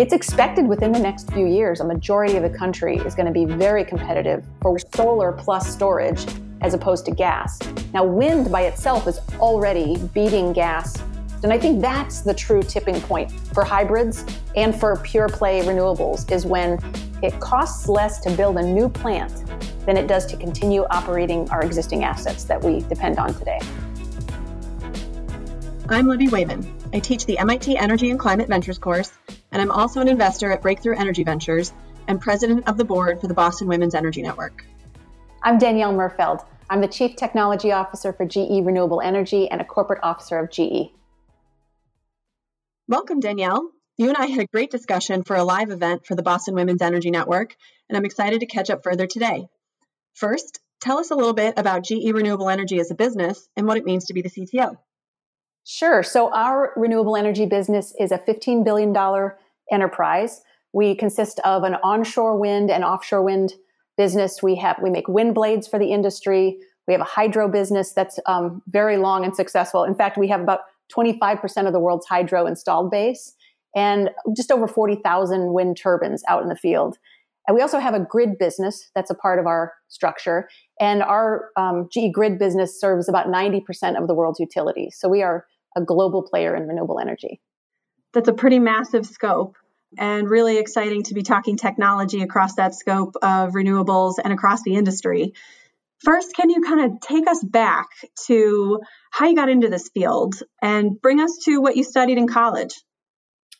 It's expected within the next few years, a majority of the country is going to be very competitive for solar plus storage as opposed to gas. Now, wind by itself is already beating gas. And I think that's the true tipping point for hybrids and for pure play renewables is when it costs less to build a new plant than it does to continue operating our existing assets that we depend on today. I'm Libby Wayman. I teach the MIT Energy and Climate Ventures course, and I'm also an investor at Breakthrough Energy Ventures and president of the board for the Boston Women's Energy Network. I'm Danielle Merfeld. I'm the Chief Technology Officer for GE Renewable Energy and a corporate officer of GE. Welcome, Danielle. You and I had a great discussion for a live event for the Boston Women's Energy Network, and I'm excited to catch up further today. First, tell us a little bit about GE Renewable Energy as a business and what it means to be the CTO. Sure. So, our renewable energy business is a $15 billion enterprise. We consist of an onshore wind and offshore wind business. We have we make wind blades for the industry. We have a hydro business that's um, very long and successful. In fact, we have about 25% of the world's hydro installed base and just over 40,000 wind turbines out in the field. And we also have a grid business that's a part of our structure. And our um, GE Grid business serves about 90% of the world's utilities. So we are a global player in renewable energy. That's a pretty massive scope and really exciting to be talking technology across that scope of renewables and across the industry. First, can you kind of take us back to how you got into this field and bring us to what you studied in college?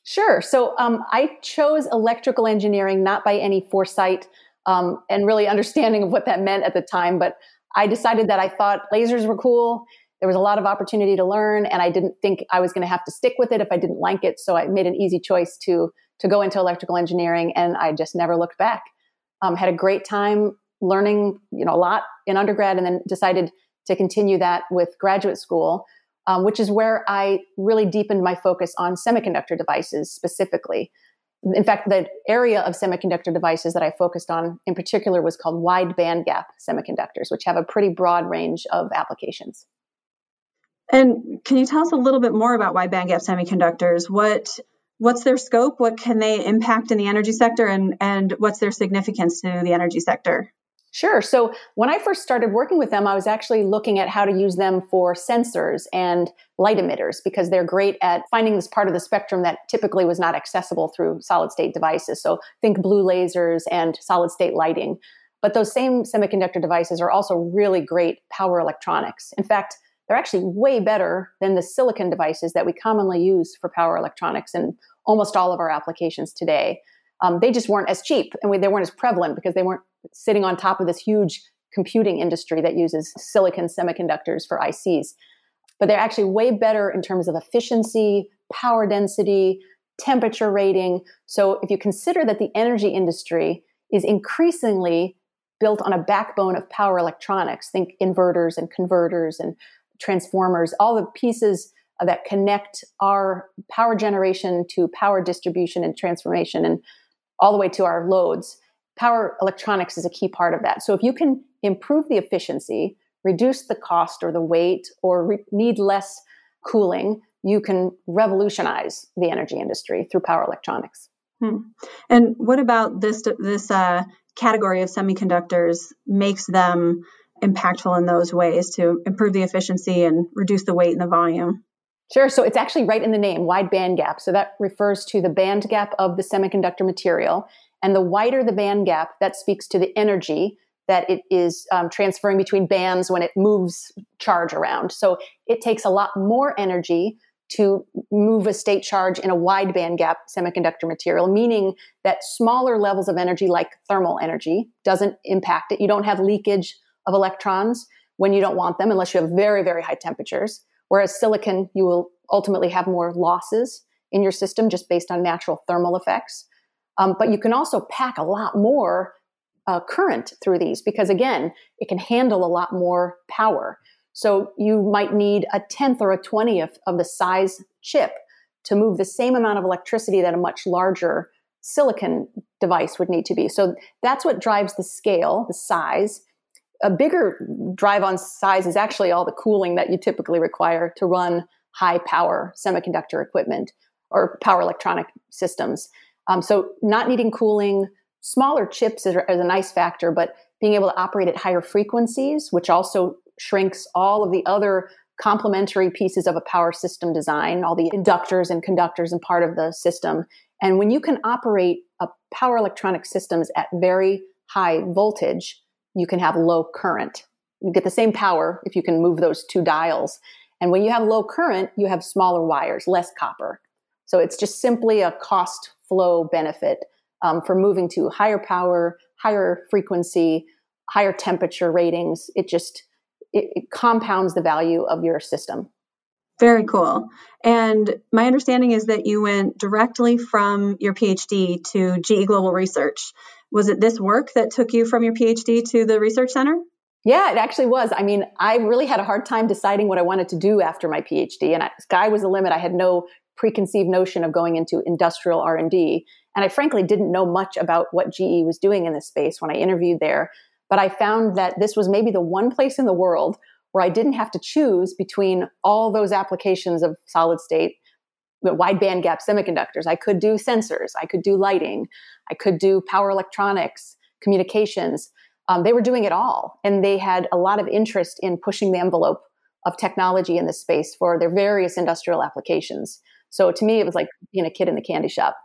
Sure. So um, I chose electrical engineering not by any foresight um, and really understanding of what that meant at the time, but I decided that I thought lasers were cool. There was a lot of opportunity to learn, and I didn't think I was going to have to stick with it if I didn't like it. So I made an easy choice to to go into electrical engineering, and I just never looked back. Um, had a great time learning, you know, a lot in undergrad, and then decided to continue that with graduate school, um, which is where I really deepened my focus on semiconductor devices specifically. In fact, the area of semiconductor devices that I focused on in particular was called wide bandgap semiconductors, which have a pretty broad range of applications. And can you tell us a little bit more about wide bandgap semiconductors? What what's their scope? What can they impact in the energy sector, and and what's their significance to the energy sector? Sure. So when I first started working with them, I was actually looking at how to use them for sensors and light emitters because they're great at finding this part of the spectrum that typically was not accessible through solid state devices. So think blue lasers and solid state lighting. But those same semiconductor devices are also really great power electronics. In fact, they're actually way better than the silicon devices that we commonly use for power electronics in almost all of our applications today. Um, they just weren't as cheap and we, they weren't as prevalent because they weren't sitting on top of this huge computing industry that uses silicon semiconductors for ICs. But they're actually way better in terms of efficiency, power density, temperature rating. So if you consider that the energy industry is increasingly built on a backbone of power electronics, think inverters and converters and transformers, all the pieces that connect our power generation to power distribution and transformation and all the way to our loads. Power electronics is a key part of that. So if you can improve the efficiency, reduce the cost or the weight, or re- need less cooling, you can revolutionize the energy industry through power electronics. Hmm. And what about this this uh, category of semiconductors makes them impactful in those ways to improve the efficiency and reduce the weight and the volume? Sure. So it's actually right in the name, wide band gap. So that refers to the band gap of the semiconductor material. And the wider the band gap, that speaks to the energy that it is um, transferring between bands when it moves charge around. So it takes a lot more energy to move a state charge in a wide band gap semiconductor material, meaning that smaller levels of energy, like thermal energy, doesn't impact it. You don't have leakage of electrons when you don't want them unless you have very, very high temperatures. Whereas silicon, you will ultimately have more losses in your system just based on natural thermal effects. Um, but you can also pack a lot more uh, current through these because, again, it can handle a lot more power. So you might need a tenth or a twentieth of the size chip to move the same amount of electricity that a much larger silicon device would need to be. So that's what drives the scale, the size, a bigger drive on size is actually all the cooling that you typically require to run high power semiconductor equipment or power electronic systems. Um, so, not needing cooling, smaller chips is, is a nice factor, but being able to operate at higher frequencies, which also shrinks all of the other complementary pieces of a power system design, all the inductors and conductors and part of the system. And when you can operate a power electronic systems at very high voltage, you can have low current. You get the same power if you can move those two dials. And when you have low current, you have smaller wires, less copper. So it's just simply a cost flow benefit um, for moving to higher power, higher frequency, higher temperature ratings. It just it, it compounds the value of your system. Very cool. And my understanding is that you went directly from your PhD to GE Global Research. Was it this work that took you from your PhD to the research center? Yeah, it actually was. I mean, I really had a hard time deciding what I wanted to do after my PhD, and I, sky was the limit. I had no preconceived notion of going into industrial R&D, and I frankly didn't know much about what GE was doing in this space when I interviewed there. But I found that this was maybe the one place in the world where I didn't have to choose between all those applications of solid state wide band gap semiconductors. I could do sensors, I could do lighting, I could do power electronics, communications. Um, they were doing it all. And they had a lot of interest in pushing the envelope of technology in this space for their various industrial applications. So to me, it was like being a kid in the candy shop.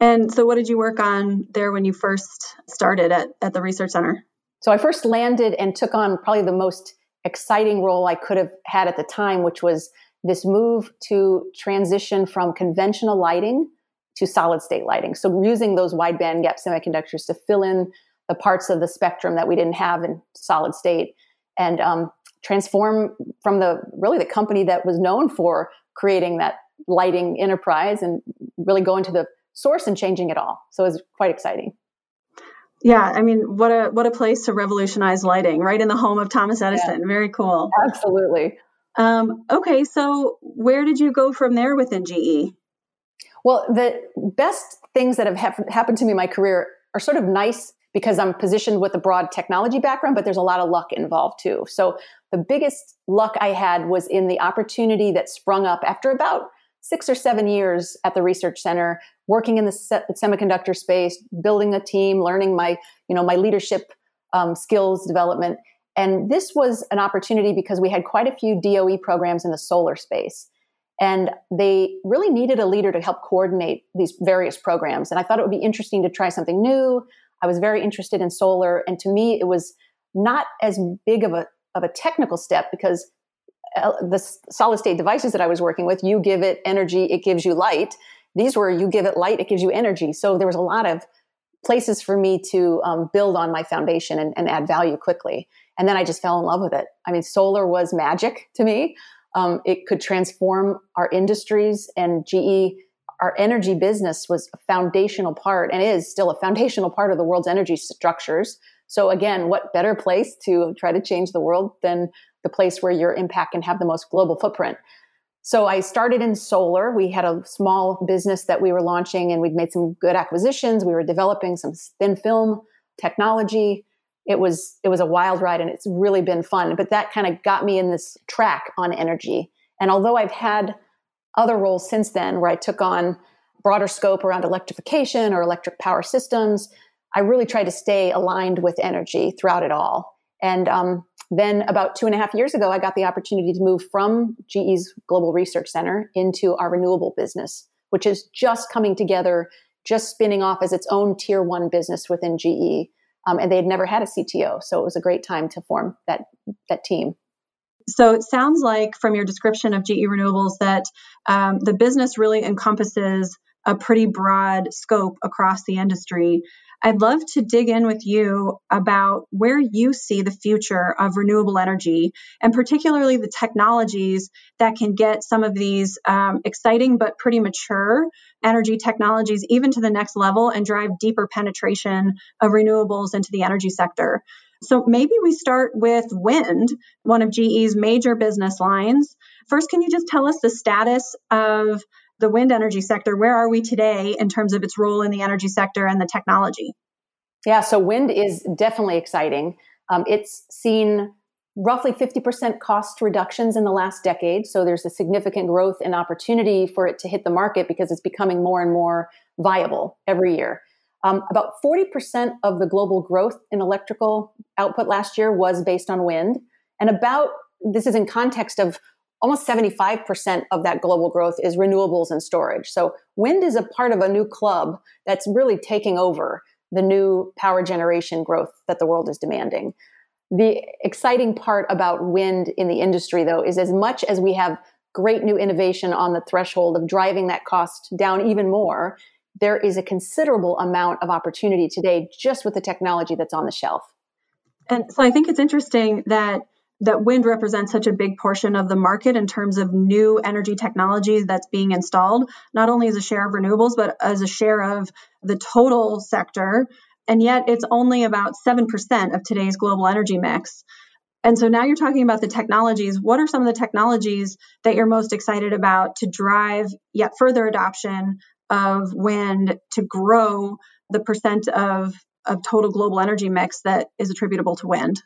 And so, what did you work on there when you first started at, at the research center? So, I first landed and took on probably the most exciting role I could have had at the time, which was this move to transition from conventional lighting to solid state lighting. So, using those wide band gap semiconductors to fill in the parts of the spectrum that we didn't have in solid state and um, transform from the really the company that was known for creating that lighting enterprise and really going to the source and changing it all. So, it was quite exciting. Yeah, I mean, what a what a place to revolutionize lighting, right in the home of Thomas Edison. Yeah. Very cool. Absolutely. Um, okay, so where did you go from there within GE? Well, the best things that have ha- happened to me in my career are sort of nice because I'm positioned with a broad technology background, but there's a lot of luck involved too. So the biggest luck I had was in the opportunity that sprung up after about six or seven years at the research center, working in the semiconductor space, building a team, learning my, you know, my leadership um, skills development. And this was an opportunity because we had quite a few DOE programs in the solar space. And they really needed a leader to help coordinate these various programs. And I thought it would be interesting to try something new. I was very interested in solar. And to me, it was not as big of a, of a technical step because the solid state devices that I was working with, you give it energy, it gives you light. These were you give it light, it gives you energy. So there was a lot of places for me to um, build on my foundation and, and, add value quickly. And then I just fell in love with it. I mean, solar was magic to me. Um, it could transform our industries and GE. Our energy business was a foundational part and is still a foundational part of the world's energy structures. So again, what better place to try to change the world than the place where your impact can have the most global footprint. So I started in solar. We had a small business that we were launching and we'd made some good acquisitions. We were developing some thin film technology. It was it was a wild ride and it's really been fun. But that kind of got me in this track on energy. And although I've had other roles since then where I took on broader scope around electrification or electric power systems, I really tried to stay aligned with energy throughout it all. And um, then about two and a half years ago, I got the opportunity to move from GE's Global Research Center into our renewable business, which is just coming together, just spinning off as its own tier one business within GE. Um, and they had never had a CTO. So it was a great time to form that, that team. So it sounds like from your description of GE Renewables that um, the business really encompasses a pretty broad scope across the industry. I'd love to dig in with you about where you see the future of renewable energy and particularly the technologies that can get some of these um, exciting but pretty mature energy technologies even to the next level and drive deeper penetration of renewables into the energy sector. So maybe we start with wind, one of GE's major business lines. First, can you just tell us the status of the wind energy sector, where are we today in terms of its role in the energy sector and the technology? Yeah, so wind is definitely exciting. Um, it's seen roughly 50% cost reductions in the last decade. So there's a significant growth and opportunity for it to hit the market because it's becoming more and more viable every year. Um, about 40% of the global growth in electrical output last year was based on wind. And about, this is in context of almost 75% of that global growth is renewables and storage. So wind is a part of a new club that's really taking over the new power generation growth that the world is demanding. The exciting part about wind in the industry, though, is as much as we have great new innovation on the threshold of driving that cost down even more, there is a considerable amount of opportunity today just with the technology that's on the shelf. And so I think it's interesting that that wind represents such a big portion of the market in terms of new energy technology that's being installed, not only as a share of renewables, but as a share of the total sector. And yet it's only about 7% of today's global energy mix. And so now you're talking about the technologies. What are some of the technologies that you're most excited about to drive yet further adoption of wind to grow the percent of, of total global energy mix that is attributable to wind?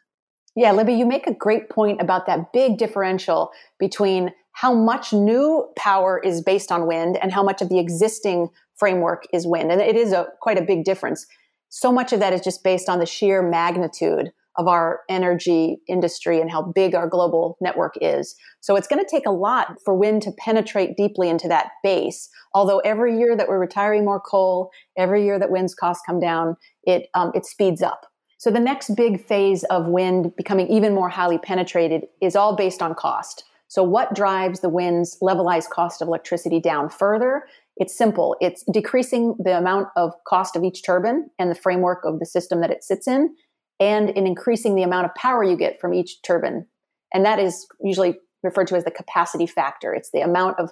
Yeah, Libby, you make a great point about that big differential between how much new power is based on wind and how much of the existing framework is wind. And it is a quite a big difference. So much of that is just based on the sheer magnitude of our energy industry and how big our global network is. So it's going to take a lot for wind to penetrate deeply into that base. Although every year that we're retiring more coal, every year that wind's costs come down, it um, it speeds up. So the next big phase of wind becoming even more highly penetrated is all based on cost. So what drives the wind's levelized cost of electricity down further? It's simple. It's decreasing the amount of cost of each turbine and the framework of the system that it sits in and in increasing the amount of power you get from each turbine. And that is usually referred to as the capacity factor. It's the amount of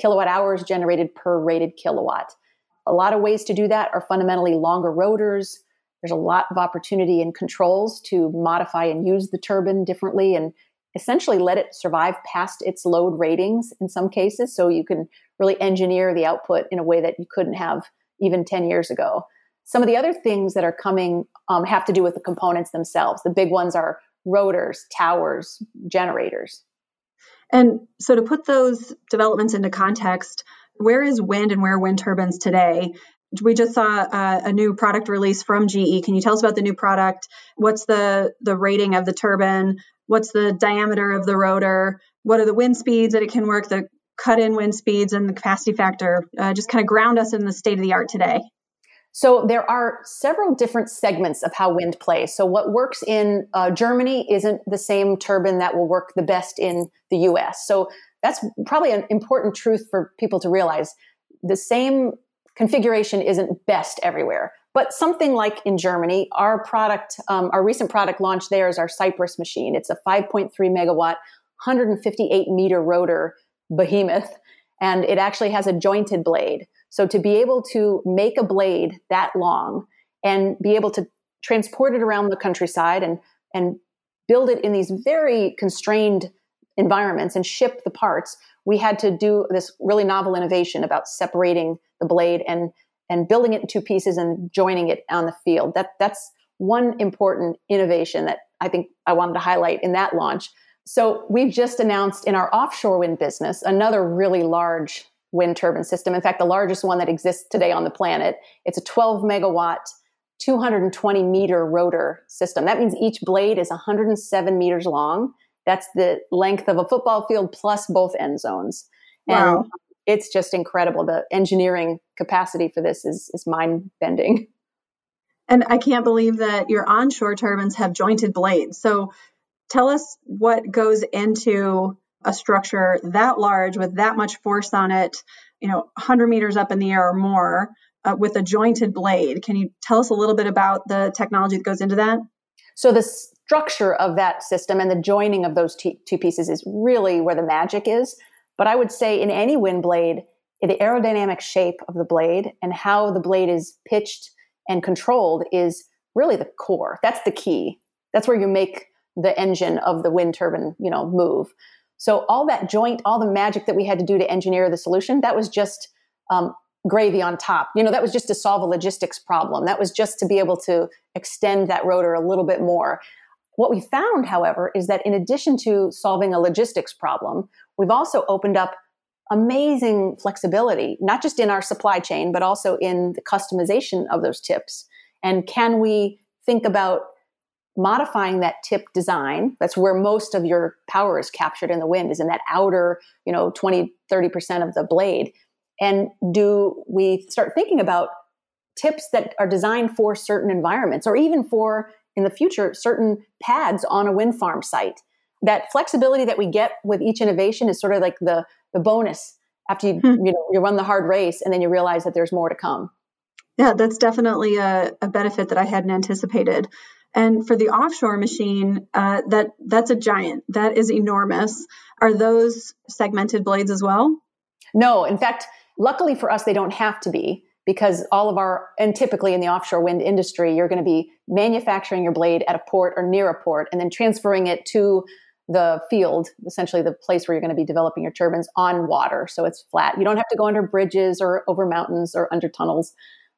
kilowatt hours generated per rated kilowatt. A lot of ways to do that are fundamentally longer rotors. There's a lot of opportunity in controls to modify and use the turbine differently and essentially let it survive past its load ratings in some cases. So you can really engineer the output in a way that you couldn't have even 10 years ago. Some of the other things that are coming um, have to do with the components themselves. The big ones are rotors, towers, generators. And so, to put those developments into context, where is wind and where are wind turbines today? We just saw a, a, new product release from GE. Can you tell us about the new product? What's the the rating of the turbine? What's the diameter of the rotor? What are the wind speeds that it can work? The cut in wind speeds and the capacity factor. Uh, just kind of ground us in the state of the art today. So there are several different segments of how wind plays. So what works in uh, Germany isn't the same turbine that will work the best in the US. So that's probably an important truth for people to realize. The same configuration isn't best everywhere. But something like in Germany, our product, um, our recent product launch there is our Cypress machine. It's a 5.3 megawatt, 158 meter rotor behemoth, and it actually has a jointed blade. So to be able to make a blade that long and be able to transport it around the countryside and and build it in these very constrained environments and ship the parts, we had to do this really novel innovation about separating the blade and and building it in two pieces and joining it on the field. That that's one important innovation that I think I wanted to highlight in that launch. So we've just announced in our offshore wind business another really large wind turbine system. In fact, the largest one that exists today on the planet. It's a 12 megawatt, 220 meter rotor system. That means each blade is 107 meters long. That's the length of a football field plus both end zones. Wow. And it's just incredible. The engineering capacity for this is, is mind bending. And I can't believe that your onshore turbines have jointed blades. So tell us what goes into a structure that large with that much force on it, you know, 100 meters up in the air or more uh, with a jointed blade. Can you tell us a little bit about the technology that goes into that? So, the structure of that system and the joining of those t- two pieces is really where the magic is. But I would say in any wind blade, the aerodynamic shape of the blade and how the blade is pitched and controlled is really the core. That's the key. That's where you make the engine of the wind turbine, you know, move. So all that joint, all the magic that we had to do to engineer the solution, that was just um, gravy on top. You know, that was just to solve a logistics problem. That was just to be able to extend that rotor a little bit more. What we found, however, is that in addition to solving a logistics problem, we've also opened up amazing flexibility, not just in our supply chain, but also in the customization of those tips. And can we think about modifying that tip design? That's where most of your power is captured in the wind, is in that outer, you know, 20, 30% of the blade. And do we start thinking about tips that are designed for certain environments or even for in the future certain pads on a wind farm site. That flexibility that we get with each innovation is sort of like the the bonus after you hmm. you know you run the hard race and then you realize that there's more to come. Yeah that's definitely a, a benefit that i hadn't anticipated. And for the offshore machine uh, that that's a giant. That is enormous. Are those segmented blades as well? No. In fact luckily for us they don't have to be because all of our, and typically in the offshore wind industry, you're going to be manufacturing your blade at a port or near a port and then transferring it to the field, essentially the place where you're going to be developing your turbines on water. So it's flat. You don't have to go under bridges or over mountains or under tunnels.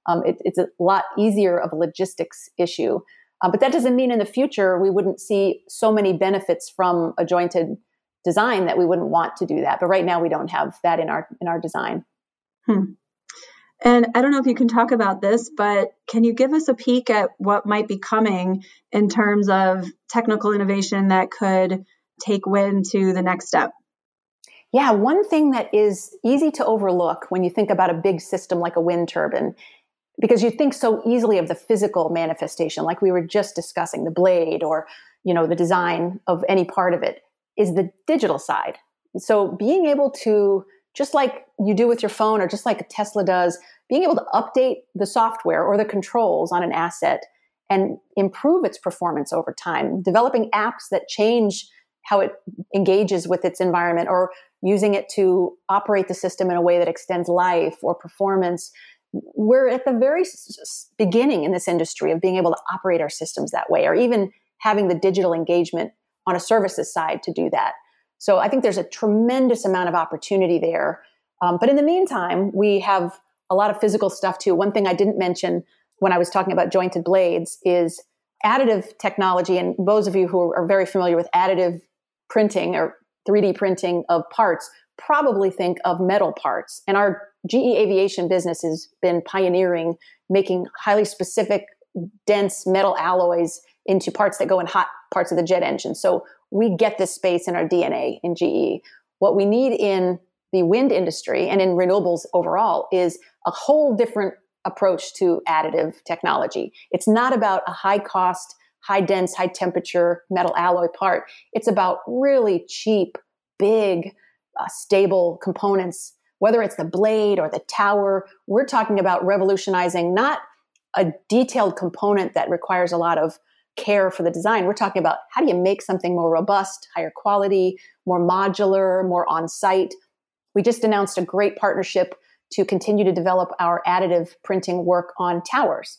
Um, it, it's a lot easier of a logistics issue. Uh, but that doesn't mean in the future we wouldn't see so many benefits from a jointed design that we wouldn't want to do that. But right now we don't have that in our in our design. Hmm. And I don't know if you can talk about this, but can you give us a peek at what might be coming in terms of technical innovation that could take wind to the next step? Yeah, one thing that is easy to overlook when you think about a big system like a wind turbine, because you think so easily of the physical manifestation, like we were just discussing, the blade or you know the design of any part of it, is the digital side. So being able to just like you do with your phone or just like Tesla does, being able to update the software or the controls on an asset and improve its performance over time, developing apps that change how it engages with its environment or using it to operate the system in a way that extends life or performance. We're at the very beginning in this industry of being able to operate our systems that way, or even having the digital engagement on a services side to do that. So I think there's a tremendous amount of opportunity there. Um, but in the meantime, we have a lot of physical stuff too. One thing I didn't mention when I was talking about jointed blades is additive technology. And those of you who are very familiar with additive printing or 3D printing of parts probably think of metal parts. And our GE Aviation business has been pioneering making highly specific, dense metal alloys into parts that go in hot parts of the jet engine. So we get this space in our DNA in GE. What we need in the wind industry and in renewables overall is a whole different approach to additive technology. It's not about a high cost, high dense, high temperature metal alloy part. It's about really cheap, big, uh, stable components, whether it's the blade or the tower. We're talking about revolutionizing not a detailed component that requires a lot of care for the design. We're talking about how do you make something more robust, higher quality, more modular, more on site. We just announced a great partnership to continue to develop our additive printing work on towers.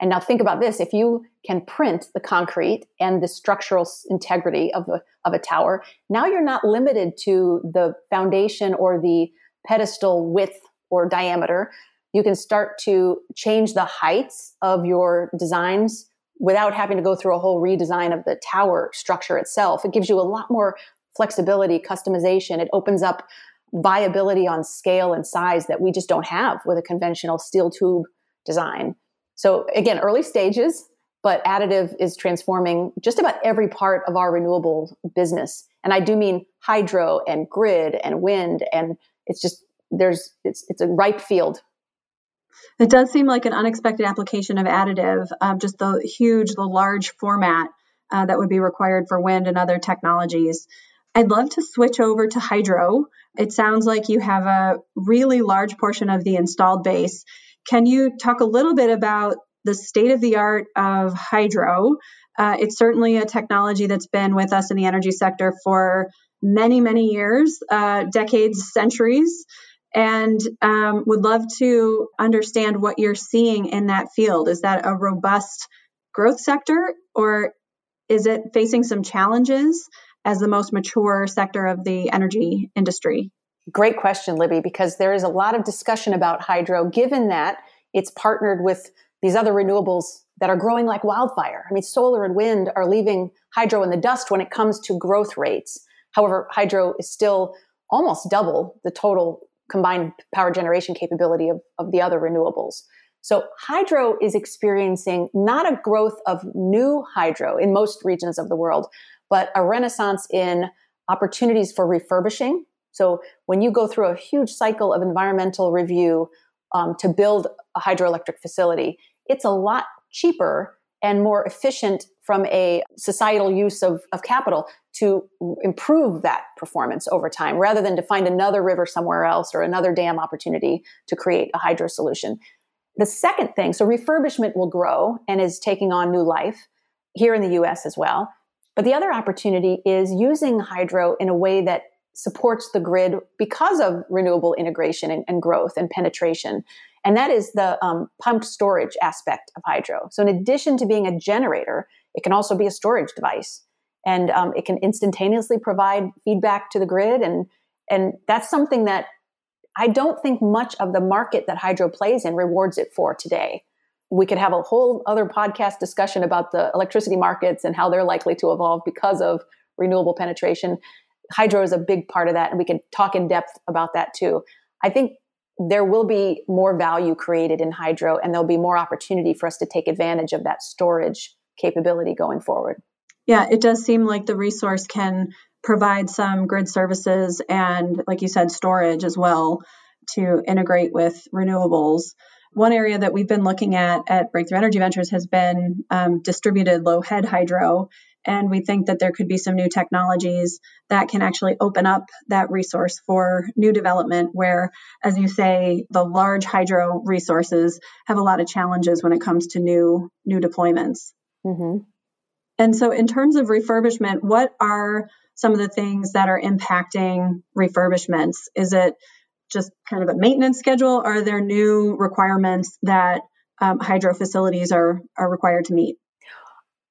And now think about this if you can print the concrete and the structural integrity of a, of a tower, now you're not limited to the foundation or the pedestal width or diameter. You can start to change the heights of your designs without having to go through a whole redesign of the tower structure itself. It gives you a lot more flexibility, customization. It opens up viability on scale and size that we just don't have with a conventional steel tube design. So again, early stages, but additive is transforming just about every part of our renewable business. And I do mean hydro and grid and wind and it's just there's it's it's a ripe field it does seem like an unexpected application of additive, um, just the huge, the large format uh, that would be required for wind and other technologies. I'd love to switch over to hydro. It sounds like you have a really large portion of the installed base. Can you talk a little bit about the state of the art of hydro? Uh, it's certainly a technology that's been with us in the energy sector for many, many years, uh, decades, centuries and um, would love to understand what you're seeing in that field. Is that a robust growth sector, or is it facing some challenges as the most mature sector of the energy industry? Great question, Libby, because there is a lot of discussion about hydro, given that it's partnered with these other renewables that are growing like wildfire. I mean, solar and wind are leaving hydro in the dust when it comes to growth rates. However, hydro is still almost double the total combined power generation capability of, of the other renewables. So hydro is experiencing not a growth of new hydro in most regions of the world, but a renaissance in opportunities for refurbishing. So when you go through a huge cycle of environmental review um, to build a hydroelectric facility, it's a lot cheaper and more efficient from a societal use of, of capital to improve that performance over time rather than to find another river somewhere else or another dam opportunity to create a hydro solution. The second thing, so refurbishment will grow and is taking on new life here in the US as well. But the other opportunity is using hydro in a way that supports the grid because of renewable integration and, and growth and penetration. And that is the um, pumped storage aspect of hydro. So, in addition to being a generator, it can also be a storage device. And um, it can instantaneously provide feedback to the grid. And, and that's something that I don't think much of the market that hydro plays in rewards it for today. We could have a whole other podcast discussion about the electricity markets and how they're likely to evolve because of renewable penetration. Hydro is a big part of that, and we can talk in depth about that too. I think there will be more value created in hydro, and there'll be more opportunity for us to take advantage of that storage capability going forward. Yeah, it does seem like the resource can provide some grid services and, like you said, storage as well to integrate with renewables. One area that we've been looking at at Breakthrough Energy Ventures has been um, distributed low head hydro. And we think that there could be some new technologies that can actually open up that resource for new development, where, as you say, the large hydro resources have a lot of challenges when it comes to new new deployments. Mm-hmm. And so, in terms of refurbishment, what are some of the things that are impacting refurbishments? Is it just kind of a maintenance schedule? Are there new requirements that um, hydro facilities are, are required to meet?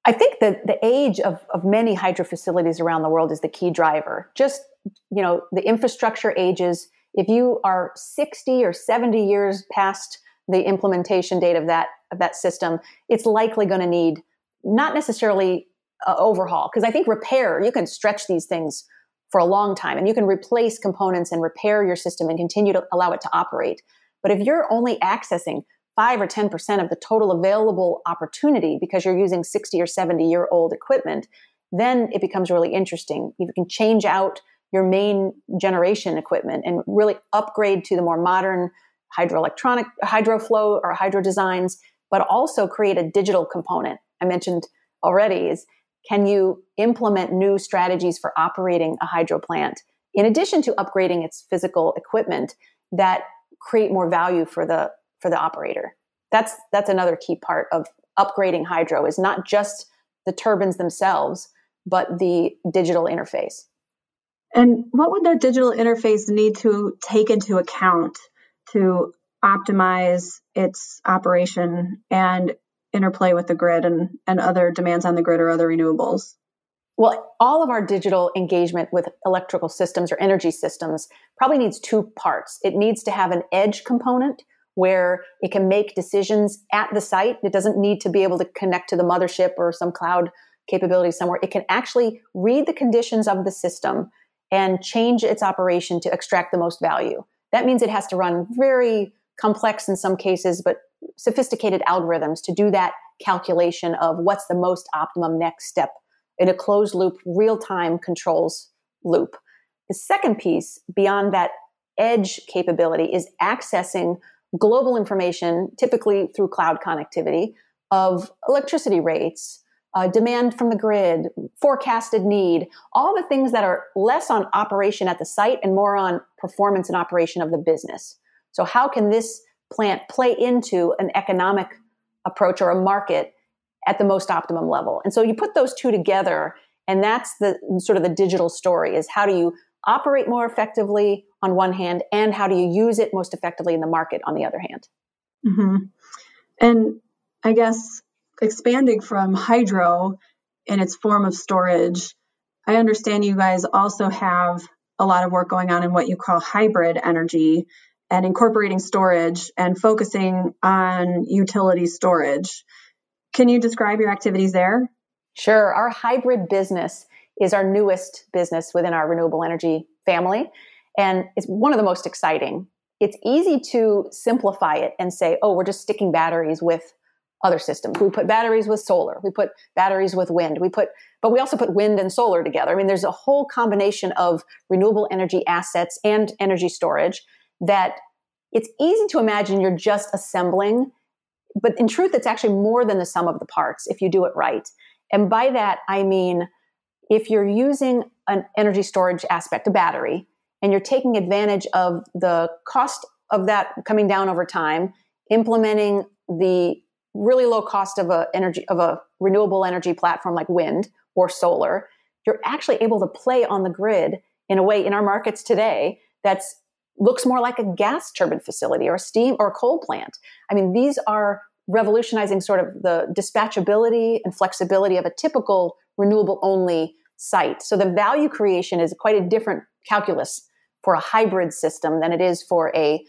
I think that the age of, of many hydro facilities around the world is the key driver. Just, you know, the infrastructure ages. If you are 60 or 70 years past the implementation date of that, of that system, it's likely going to need not necessarily uh, overhaul because I think repair you can stretch these things for a long time and you can replace components and repair your system and continue to allow it to operate. But if you're only accessing 5 or 10% of the total available opportunity because you're using 60 or 70 year old equipment, then it becomes really interesting. You can change out your main generation equipment and really upgrade to the more modern hydroelectronic hydroflow or hydro designs, but also create a digital component I mentioned already is can you implement new strategies for operating a hydro plant in addition to upgrading its physical equipment that create more value for the for the operator? That's that's another key part of upgrading hydro is not just the turbines themselves but the digital interface. And what would that digital interface need to take into account to optimize its operation? And interplay with the grid and, and other demands on the grid or other renewables? Well, all of our digital engagement with electrical systems or energy systems probably needs two parts. It needs to have an edge component where it can make decisions at the site. It doesn't need to be able to connect to the mothership or some cloud capability somewhere. It can actually read the conditions of the system and change its operation to extract the most value. That means it has to run very complex in some cases, but sophisticated algorithms to do that calculation of what's the most optimum next step in a closed loop, real time controls loop. The second piece, beyond that edge capability, is accessing global information, typically through cloud connectivity, of electricity rates, uh, demand from the grid, forecasted need, all the things that are less on operation at the site and more on performance and operation of the business. So, how can this plant play into an economic approach or a market at the most optimum level. And so you put those two together, and that's the sort of the digital story is how do you operate more effectively on one hand, and how do you use it most effectively in the market on the other hand? Mm-hmm. And I guess expanding from hydro in its form of storage, I understand you guys also have a lot of work going on in what you call hybrid energy and incorporating storage and focusing on utility storage. Can you describe your activities there? Sure. Our hybrid business is our newest business within our renewable energy family, and it's one of the most exciting. It's easy to simplify it and say, oh, we're just sticking batteries with other systems. We put batteries with solar. We put batteries with wind. We put, but we also put wind and solar together. I mean, there's a whole combination of renewable energy assets and energy storage that it's easy to imagine you're just assembling, but in truth, it's actually more than the sum of the parts if you do it right. And by that, I mean, if you're using an energy storage aspect, a battery, and you're taking advantage of the cost of that coming down over time, implementing the really low cost of a energy of a renewable energy platform like wind or solar, you're actually able to play on the grid in a way in our markets today that's looks more like a gas turbine facility or a steam or a coal plant. I mean, these are revolutionizing sort of the dispatchability and flexibility of a typical renewable only site. So the value creation is quite a different calculus for a hybrid system than it is for a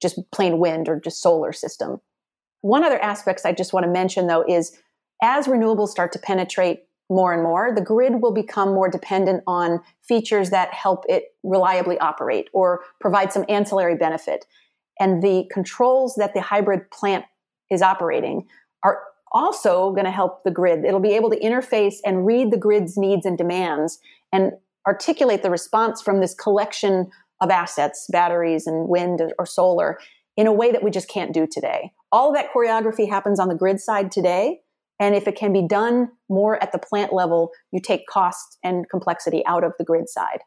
just plain wind or just solar system. One other aspect I just want to mention though is as renewables start to penetrate more and more, the grid will become more dependent on features that help it reliably operate or provide some ancillary benefit. And the controls that the hybrid plant is operating are also going to help the grid. It'll be able to interface and read the grid's needs and demands and articulate the response from this collection of assets, batteries and wind or solar, in a way that we just can't do today. All of that choreography happens on the grid side today. And if it can be done more at the plant level, you take cost and complexity out of the grid side.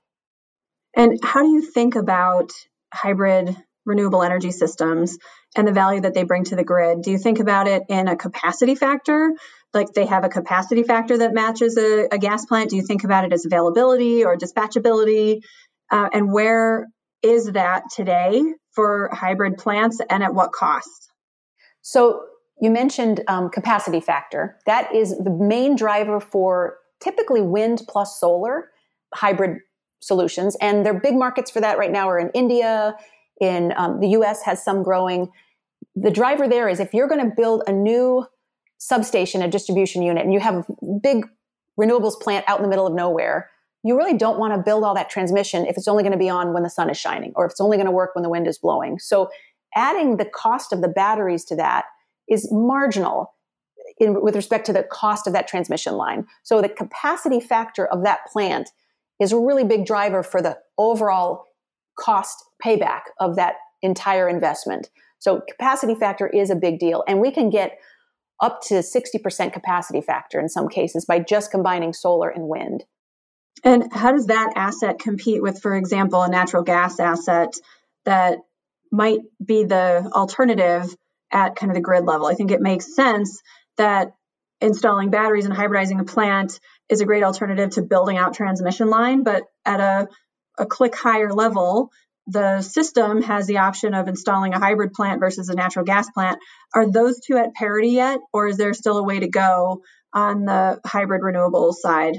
And how do you think about hybrid renewable energy systems and the value that they bring to the grid? Do you think about it in a capacity factor? Like they have a capacity factor that matches a, a gas plant? Do you think about it as availability or dispatchability? Uh, and where is that today for hybrid plants and at what cost? So you mentioned um, capacity factor. That is the main driver for typically wind plus solar hybrid solutions. And their big markets for that right now are in India, in um, the US has some growing. The driver there is if you're going to build a new substation, a distribution unit, and you have a big renewables plant out in the middle of nowhere, you really don't want to build all that transmission if it's only going to be on when the sun is shining or if it's only going to work when the wind is blowing. So adding the cost of the batteries to that is marginal in, with respect to the cost of that transmission line. So the capacity factor of that plant is a really big driver for the overall cost payback of that entire investment. So capacity factor is a big deal. And we can get up to 60% capacity factor in some cases by just combining solar and wind. And how does that asset compete with, for example, a natural gas asset that might be the alternative at kind of the grid level? I think it makes sense that installing batteries and hybridizing a plant is a great alternative to building out transmission line, but at a, a click higher level, the system has the option of installing a hybrid plant versus a natural gas plant. Are those two at parity yet, or is there still a way to go on the hybrid renewables side?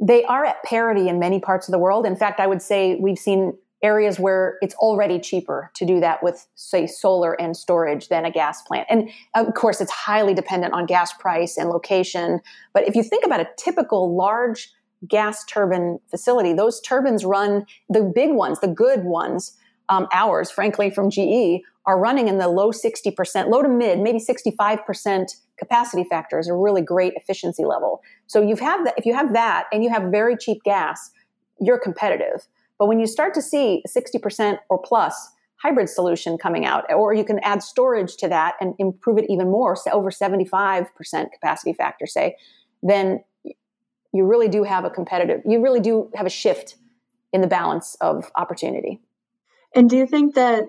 They are at parity in many parts of the world. In fact, I would say we've seen areas where it's already cheaper to do that with, say, solar and storage than a gas plant. And of course, it's highly dependent on gas price and location. But if you think about a typical large gas turbine facility, those turbines run the big ones, the good ones, um, ours, frankly, from GE, are running in the low 60%, low to mid, maybe 65% capacity factor is a really great efficiency level. So you have that, if you have that and you have very cheap gas, you're competitive. But when you start to see 60% or plus hybrid solution coming out, or you can add storage to that and improve it even more, so over 75% capacity factor, say, then you really do have a competitive, you really do have a shift in the balance of opportunity. And do you think that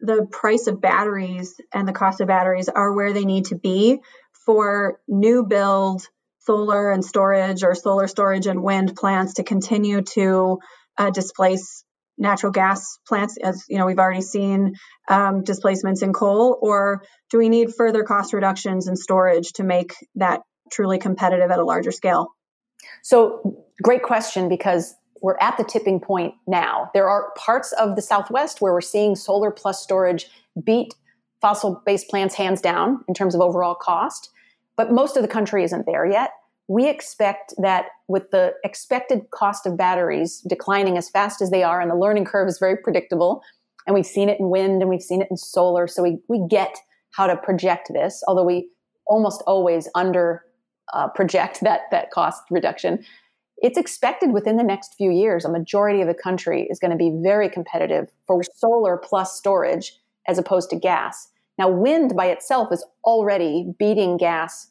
the price of batteries and the cost of batteries are where they need to be for new build solar and storage or solar storage and wind plants to continue to uh, displace natural gas plants as you know we've already seen um, displacements in coal or do we need further cost reductions in storage to make that truly competitive at a larger scale so great question because we're at the tipping point now there are parts of the southwest where we're seeing solar plus storage beat fossil based plants hands down in terms of overall cost but most of the country isn't there yet. We expect that with the expected cost of batteries declining as fast as they are, and the learning curve is very predictable, and we've seen it in wind and we've seen it in solar, so we, we get how to project this, although we almost always under uh, project that, that cost reduction. It's expected within the next few years, a majority of the country is going to be very competitive for solar plus storage as opposed to gas. Now, wind by itself is already beating gas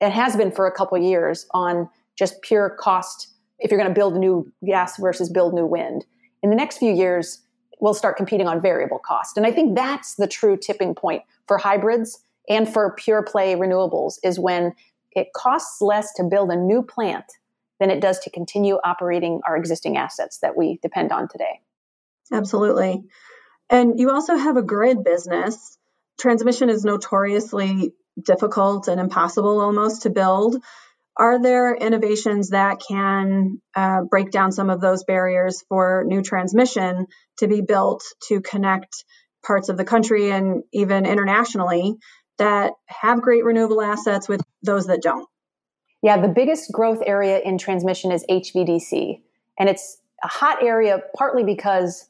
it has been for a couple years on just pure cost if you're going to build new gas versus build new wind. In the next few years, we'll start competing on variable cost. And I think that's the true tipping point for hybrids and for pure play renewables is when it costs less to build a new plant than it does to continue operating our existing assets that we depend on today. Absolutely. And you also have a grid business. Transmission is notoriously difficult and impossible almost to build. Are there innovations that can uh, break down some of those barriers for new transmission to be built to connect parts of the country and even internationally that have great renewable assets with those that don't? Yeah, the biggest growth area in transmission is HVDC. And it's a hot area partly because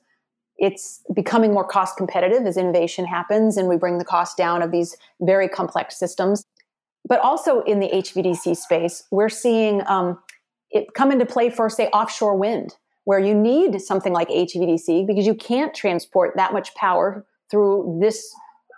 it's becoming more cost competitive as innovation happens and we bring the cost down of these very complex systems. But also in the HVDC space, we're seeing um, it come into play for, say, offshore wind, where you need something like HVDC because you can't transport that much power through this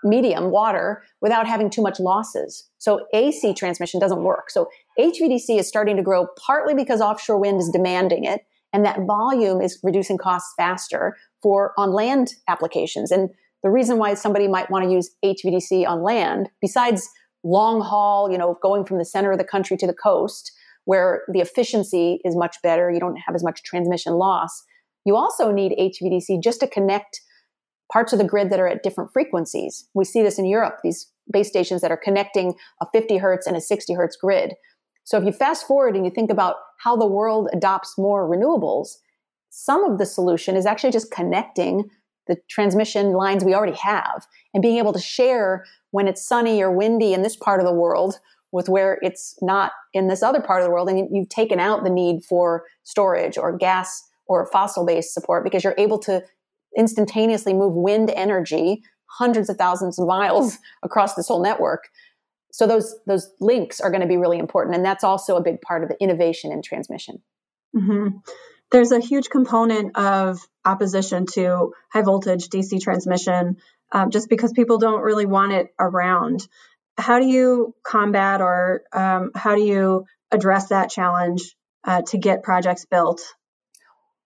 medium, water, without having too much losses. So AC transmission doesn't work. So HVDC is starting to grow partly because offshore wind is demanding it, and that volume is reducing costs faster for on land applications. And the reason why somebody might want to use HVDC on land, besides long haul, you know, going from the center of the country to the coast, where the efficiency is much better, you don't have as much transmission loss. You also need HVDC just to connect parts of the grid that are at different frequencies. We see this in Europe, these base stations that are connecting a 50 hertz and a 60 hertz grid. So if you fast forward and you think about how the world adopts more renewables, some of the solution is actually just connecting the transmission lines we already have and being able to share when it's sunny or windy in this part of the world with where it's not in this other part of the world. And you've taken out the need for storage or gas or fossil based support because you're able to instantaneously move wind energy hundreds of thousands of miles across this whole network. So those those links are going to be really important, and that's also a big part of the innovation in transmission. Mm-hmm there's a huge component of opposition to high voltage DC transmission um, just because people don't really want it around. How do you combat or um, how do you address that challenge uh, to get projects built?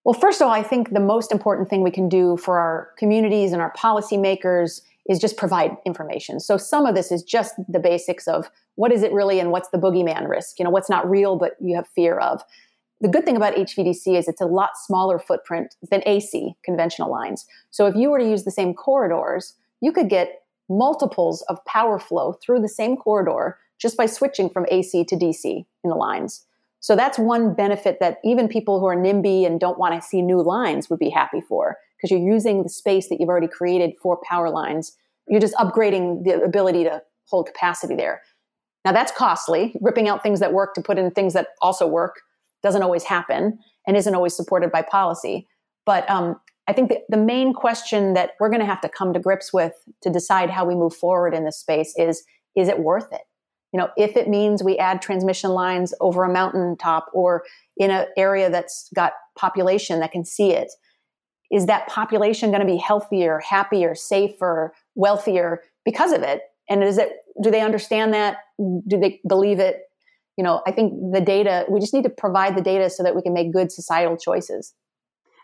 Well, first of all, I think the most important thing we can do for our communities and our policymakers is just provide information. So some of this is just the basics of what is it really and what's the boogeyman risk? You know, what's not real but you have fear of the good thing about HVDC is it's a lot smaller footprint than AC conventional lines. So if you were to use the same corridors, you could get multiples of power flow through the same corridor just by switching from AC to DC in the lines. So that's one benefit that even people who are NIMBY and don't want to see new lines would be happy for because you're using the space that you've already created for power lines. You're just upgrading the ability to hold capacity there. Now that's costly, ripping out things that work to put in things that also work doesn't always happen and isn't always supported by policy. But um, I think the, main question that we're going to have to come to grips with to decide how we move forward in this space is is it worth it? You know, if it means we add transmission lines over a mountaintop or in an area that's got population that can see it, is that population going to be healthier, happier, safer, wealthier because of it? And is it do they understand that? Do they believe it? you know, I think the data, we just need to provide the data so that we can make good societal choices.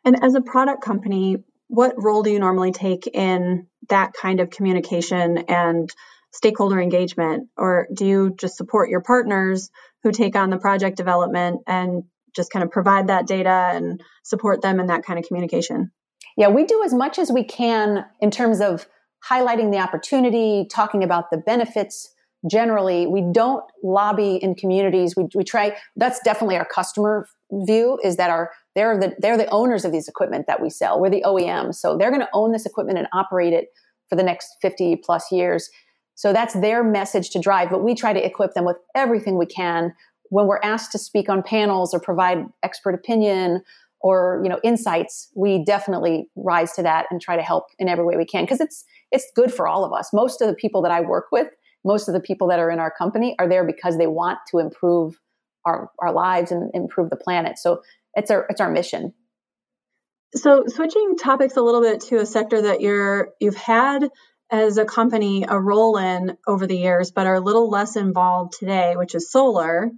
And as a product company, what role do you normally take in that kind of communication and stakeholder engagement? Or do you just support your partners who take on the project development and just kind of provide that data and support them in that kind of communication? Yeah, we do as much as we can in terms of highlighting the opportunity, talking about the benefits, generally we don't lobby in communities. We, we try that's definitely our customer view is that our they're the they're the owners of these equipment that we sell. We're the oem so they're going to own this equipment and operate it for the next 50 plus years. So that's their message to drive, but we try to equip them with everything we can when we're asked to speak on panels or provide expert opinion or you know insights we definitely rise to that and try to help in every way we can. Because it's it's good for all of us. Most of the people that i work with most of the people that are in our company are there because they want to improve our, our lives and improve the planet. So it's our it's our mission. So switching topics a little bit to a sector that you're you've had as a company a role in over the years but are a little less involved today which is solar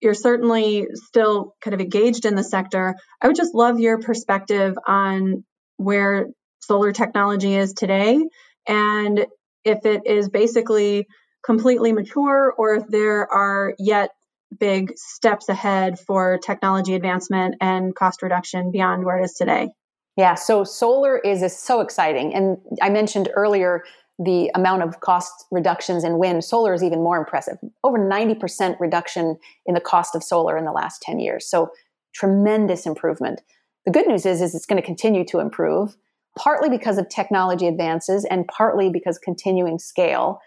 you're certainly still kind of engaged in the sector. I would just love your perspective on where solar technology is today and if it is basically completely mature or if there are yet big steps ahead for technology advancement and cost reduction beyond where it is today. Yeah, so solar is, is so exciting. And I mentioned earlier the amount of cost reductions in wind, solar is even more impressive. Over 90% reduction in the cost of solar in the last 10 years. So tremendous improvement. The good news is, is it's going to continue to improve, partly because of technology advances and partly because continuing scale.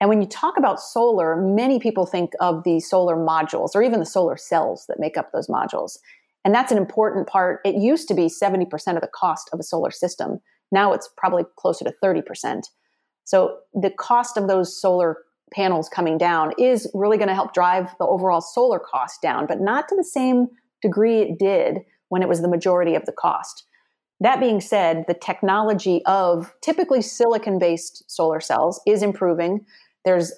And when you talk about solar, many people think of the solar modules or even the solar cells that make up those modules. And that's an important part. It used to be 70% of the cost of a solar system. Now it's probably closer to 30%. So the cost of those solar panels coming down is really going to help drive the overall solar cost down, but not to the same degree it did when it was the majority of the cost. That being said, the technology of typically silicon based solar cells is improving. There's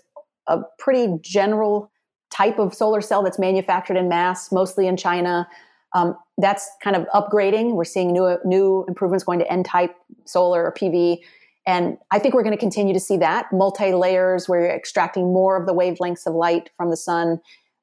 a pretty general type of solar cell that's manufactured in mass, mostly in China. Um, that's kind of upgrading. We're seeing new new improvements going to N type solar or PV. And I think we're going to continue to see that multi layers where you're extracting more of the wavelengths of light from the sun.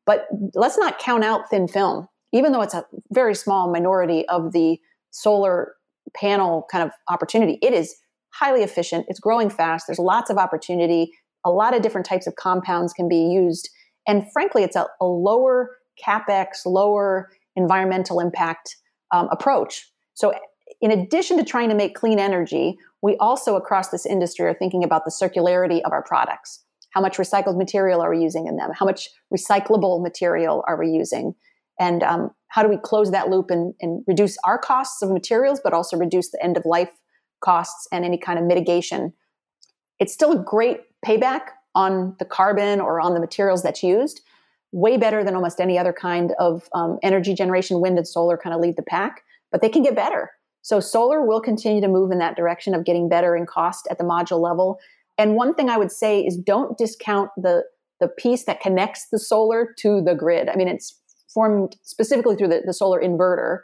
But let's not count out thin film, even though it's a very small minority of the solar panel kind of opportunity. It is highly efficient, it's growing fast, there's lots of opportunity, a lot of different types of compounds can be used. And frankly, it's a, a lower capex, lower environmental impact um, approach. So, in addition to trying to make clean energy, we also across this industry are thinking about the circularity of our products. How much recycled material are we using in them? How much recyclable material are we using? And um, how do we close that loop and, and reduce our costs of materials, but also reduce the end of life costs and any kind of mitigation? It's still a great payback on the carbon or on the materials that's used, way better than almost any other kind of um, energy generation. Wind and solar kind of lead the pack, but they can get better. So solar will continue to move in that direction of getting better in cost at the module level. And one thing I would say is don't discount the the piece that connects the solar to the grid. I mean, it's formed specifically through the, the solar inverter.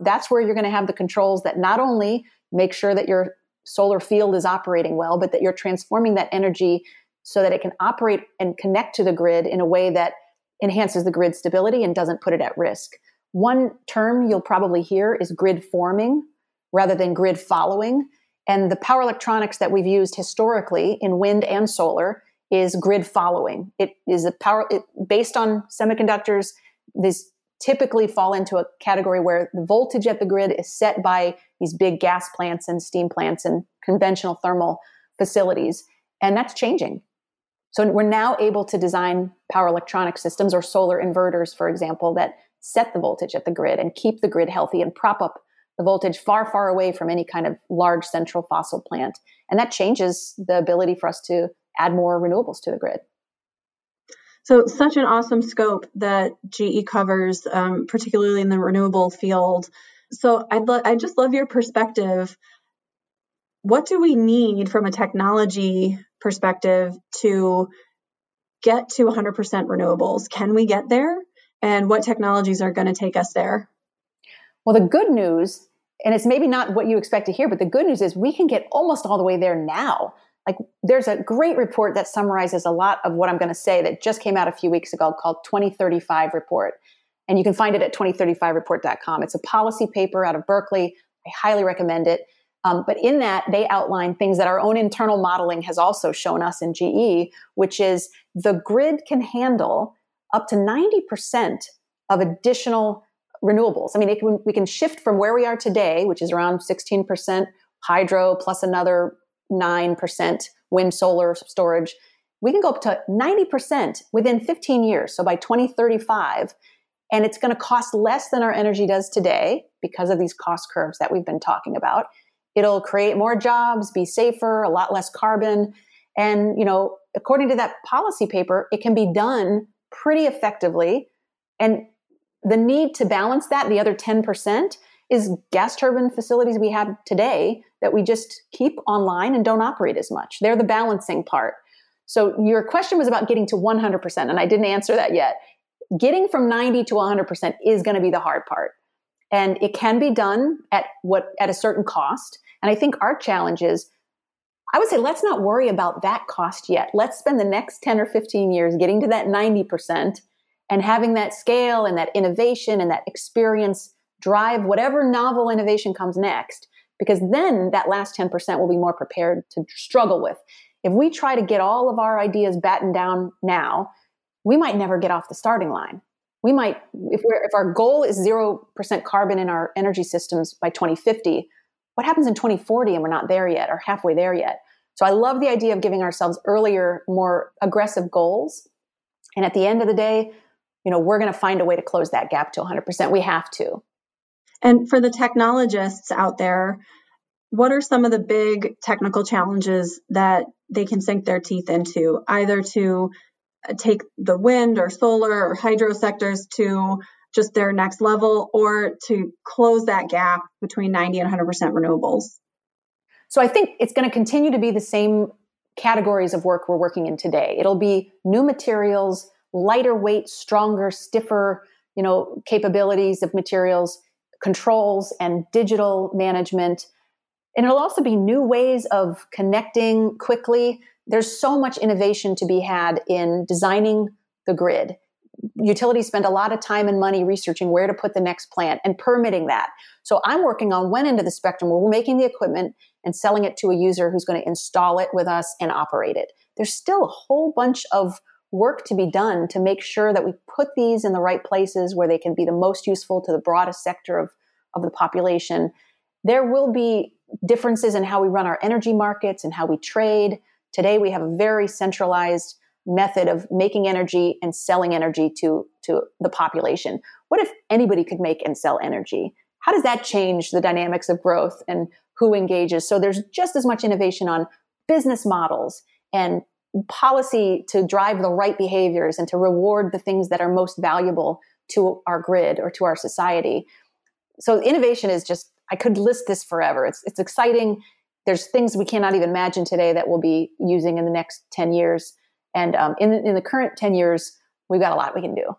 That's where you're going to have the controls that not only make sure that your solar field is operating well, but that you're transforming that energy so that it can operate and connect to the grid in a way that enhances the grid stability and doesn't put it at risk. One term you'll probably hear is grid forming rather than grid following. And the power electronics that we've used historically in wind and solar is grid following. It is a power it, based on semiconductors. These typically fall into a category where the voltage at the grid is set by these big gas plants and steam plants and conventional thermal facilities. And that's changing. So we're now able to design power electronic systems or solar inverters, for example, that set the voltage at the grid and keep the grid healthy and prop up the voltage far, far away from any kind of large central fossil plant. And that changes the ability for us to add more renewables to the grid. So, such an awesome scope that GE covers, um, particularly in the renewable field. So, I'd lo- I just love your perspective. What do we need from a technology perspective to get to 100% renewables? Can we get there? And what technologies are going to take us there? Well, the good news, and it's maybe not what you expect to hear, but the good news is we can get almost all the way there now. Like there's a great report that summarizes a lot of what I'm going to say that just came out a few weeks ago called 2035 report. And you can find it at 2035report.com. It's a policy paper out of Berkeley. I highly recommend it. Um, but in that, they outline things that our own internal modeling has also shown us in GE, which is the grid can handle up to 90% of additional renewables. I mean, can, we can shift from where we are today, which is around 16% hydro plus another 9% wind solar storage. we can go up to 90% within 15 years. So by 2035, and it's going to cost less than our energy does today because of these cost curves that we've been talking about. It'll create more jobs, be safer, a lot less carbon. And, you know, according to that policy paper, it can be done pretty effectively. And the need to balance that, the other 10%, is gas turbine facilities we have today that we just keep online and don't operate as much. They're the balancing part. So your question was about getting to 100%, and I didn't answer that yet. Getting from 90 to 100% is going to be the hard part. And it can be done at what at a certain cost. And I think our challenge is I would say let's not worry about that cost yet. Let's spend the next 10 or 15 years getting to that 90% and having that scale and that innovation and that experience drive whatever novel innovation comes next because then that last 10% will be more prepared to struggle with. If we try to get all of our ideas battened down now, we might never get off the starting line. We might, if, we're, if our goal is 0% carbon in our energy systems by 2050, what happens in 2040 and we're not there yet or halfway there yet? So I love the idea of giving ourselves earlier, more aggressive goals. And at the end of the day, you know, we're going to find a way to close that gap to 100%. We have to. And for the technologists out there, what are some of the big technical challenges that they can sink their teeth into, either to uh, take the wind or solar or hydro sectors to just their next level or to close that gap between 90 and 100% renewables? So I think it's going to continue to be the same categories of work we're working in today. It'll be new materials, lighter weight, stronger, stiffer, you know, capabilities of materials, controls and digital management, and it'll also be new ways of connecting quickly. There's so much innovation to be had in designing the grid. Utilities spend a lot of time and money researching where to put the next plant and permitting that. So I'm working on one end of the spectrum where we're making the equipment and selling it to a user who's going to install it with us and operate it. There's still a whole bunch of work to be done to make sure that we put these in the right places where they can be the most useful to the broadest sector of, of the population. There will be differences in how we run our energy markets and how we trade. Today, we have a very centralized method of making energy and selling energy to, to the population. What if anybody could make and sell energy? How does that change the dynamics of growth and who engages? So there's just as much innovation on business models and policy to drive the right behaviors and to reward the things that are most valuable to our grid or to our society. So innovation is just I could list this forever. It's it's exciting. There's things we cannot even imagine today that we'll be using in the next ten years, and um, in in the current ten years, we've got a lot we can do.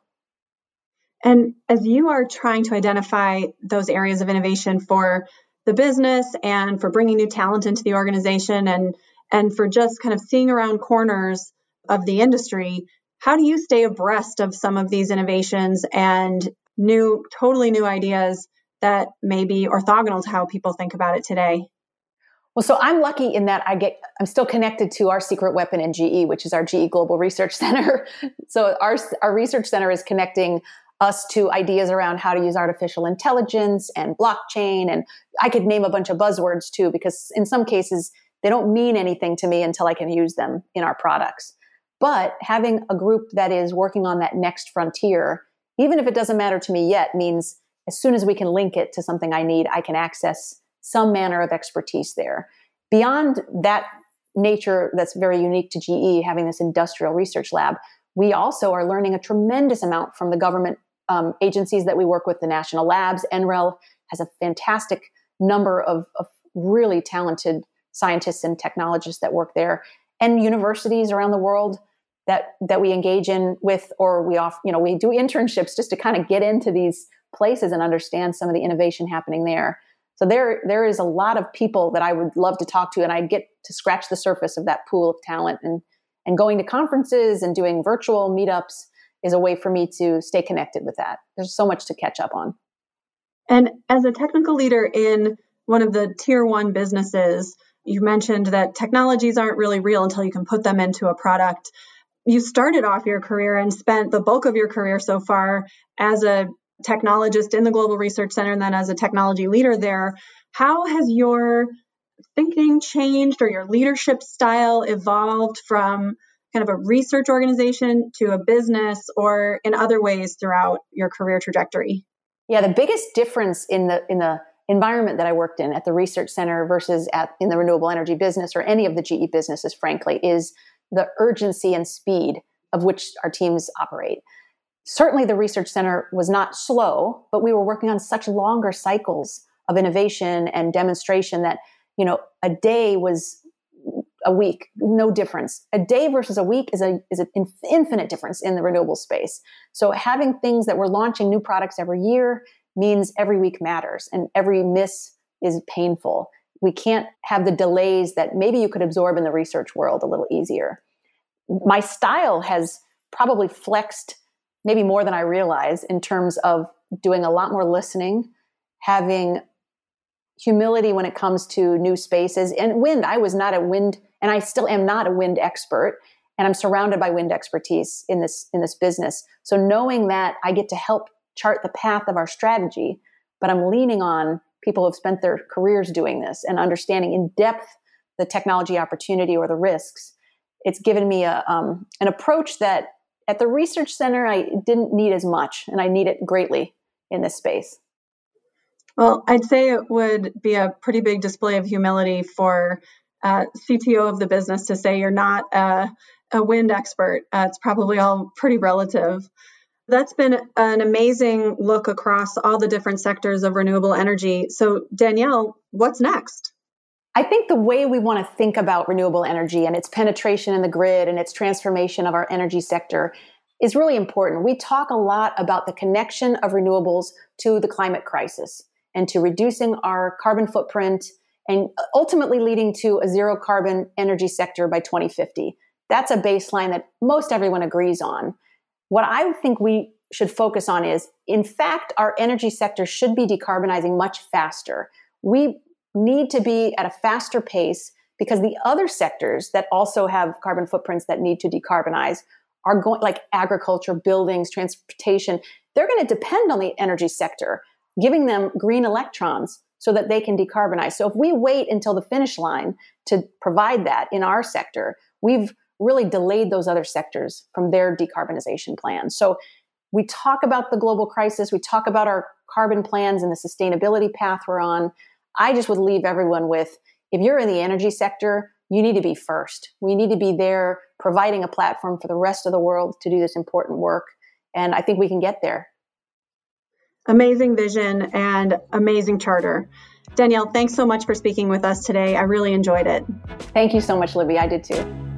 And as you are trying to identify those areas of innovation for the business and for bringing new talent into the organization and and for just kind of seeing around corners of the industry, how do you stay abreast of some of these innovations and new totally new ideas that may be orthogonal to how people think about it today? Well, so I'm lucky in that I get I'm still connected to our secret weapon in GE, which is our GE Global Research Center. so our our research center is connecting us to ideas around how to use artificial intelligence and blockchain and I could name a bunch of buzzwords too because in some cases they don't mean anything to me until I can use them in our products. But having a group that is working on that next frontier, even if it doesn't matter to me yet, means as soon as we can link it to something I need, I can access some manner of expertise there. Beyond that nature that's very unique to GE, having this industrial research lab, we also are learning a tremendous amount from the government um, agencies that we work with, the national labs. NREL has a fantastic number of, of really talented scientists and technologists that work there, and universities around the world that that we engage in with, or we off, you know, we do internships just to kind of get into these places and understand some of the innovation happening there. So there, there is a lot of people that I would love to talk to, and I get to scratch the surface of that pool of talent. And and going to conferences and doing virtual meetups is a way for me to stay connected with that. There's so much to catch up on. And as a technical leader in one of the tier one businesses, you mentioned that technologies aren't really real until you can put them into a product. You started off your career and spent the bulk of your career so far as a technologist in the Global Research Center and then as a technology leader there, how has your thinking changed or your leadership style evolved from kind of a research organization to a business or in other ways throughout your career trajectory? Yeah, the biggest difference in the in the environment that I worked in at the research center versus at in the renewable energy business or any of the GE businesses, frankly, is the urgency and speed of which our teams operate. Certainly, the research center was not slow, but we were working on such longer cycles of innovation and demonstration that you know a day was a week no difference. A day versus a week is a is an infinite difference in the renewable space. So having things that we're launching new products every year means every week matters and every miss is painful. We can't have the delays that maybe you could absorb in the research world a little easier. My style has probably flexed maybe more than i realize in terms of doing a lot more listening having humility when it comes to new spaces and wind. I was not a wind and i still am not a wind expert and i'm surrounded by wind expertise in this in this business. So knowing that i get to help chart the path of our strategy but i'm leaning on people who have spent their careers doing this and understanding in depth the technology opportunity or the risks it's given me a um, an approach that at the research center i didn't need as much and i need it greatly in this space well, I'd say it would be a pretty big display of humility for uh, CTO of the business to say you're not a, a wind expert. Uh, it's probably all pretty relative. That's been an amazing look across all the different sectors of renewable energy. So, Danielle, what's next? I think the way we want to think about renewable energy and its penetration in the grid and its transformation of our energy sector is really important. We talk a lot about the connection of renewables to the climate crisis and to reducing our carbon footprint and ultimately leading to a zero carbon energy sector by 2050. That's a baseline that most everyone agrees on. What I think we should focus on is, in fact, our energy sector should be decarbonizing much faster. We need to be at a faster pace because the other sectors that also have carbon footprints that need to decarbonize are going like agriculture, buildings, transportation. They're going to depend on the energy sector giving them green electrons so that they can decarbonize. So if we wait until the finish line to provide that in our sector, we've really delayed those other sectors from their decarbonization plans. So we talk about the global crisis, we talk about our carbon plans and the sustainability path we're on. I just would leave everyone with if you're in the energy sector, you need to be first. We need to be there providing a platform for the rest of the world to do this important work. And I think we can get there amazing vision and amazing charter. Danielle, thanks so much for speaking with us today. I really enjoyed it. Thank you so much, Libby. I did too.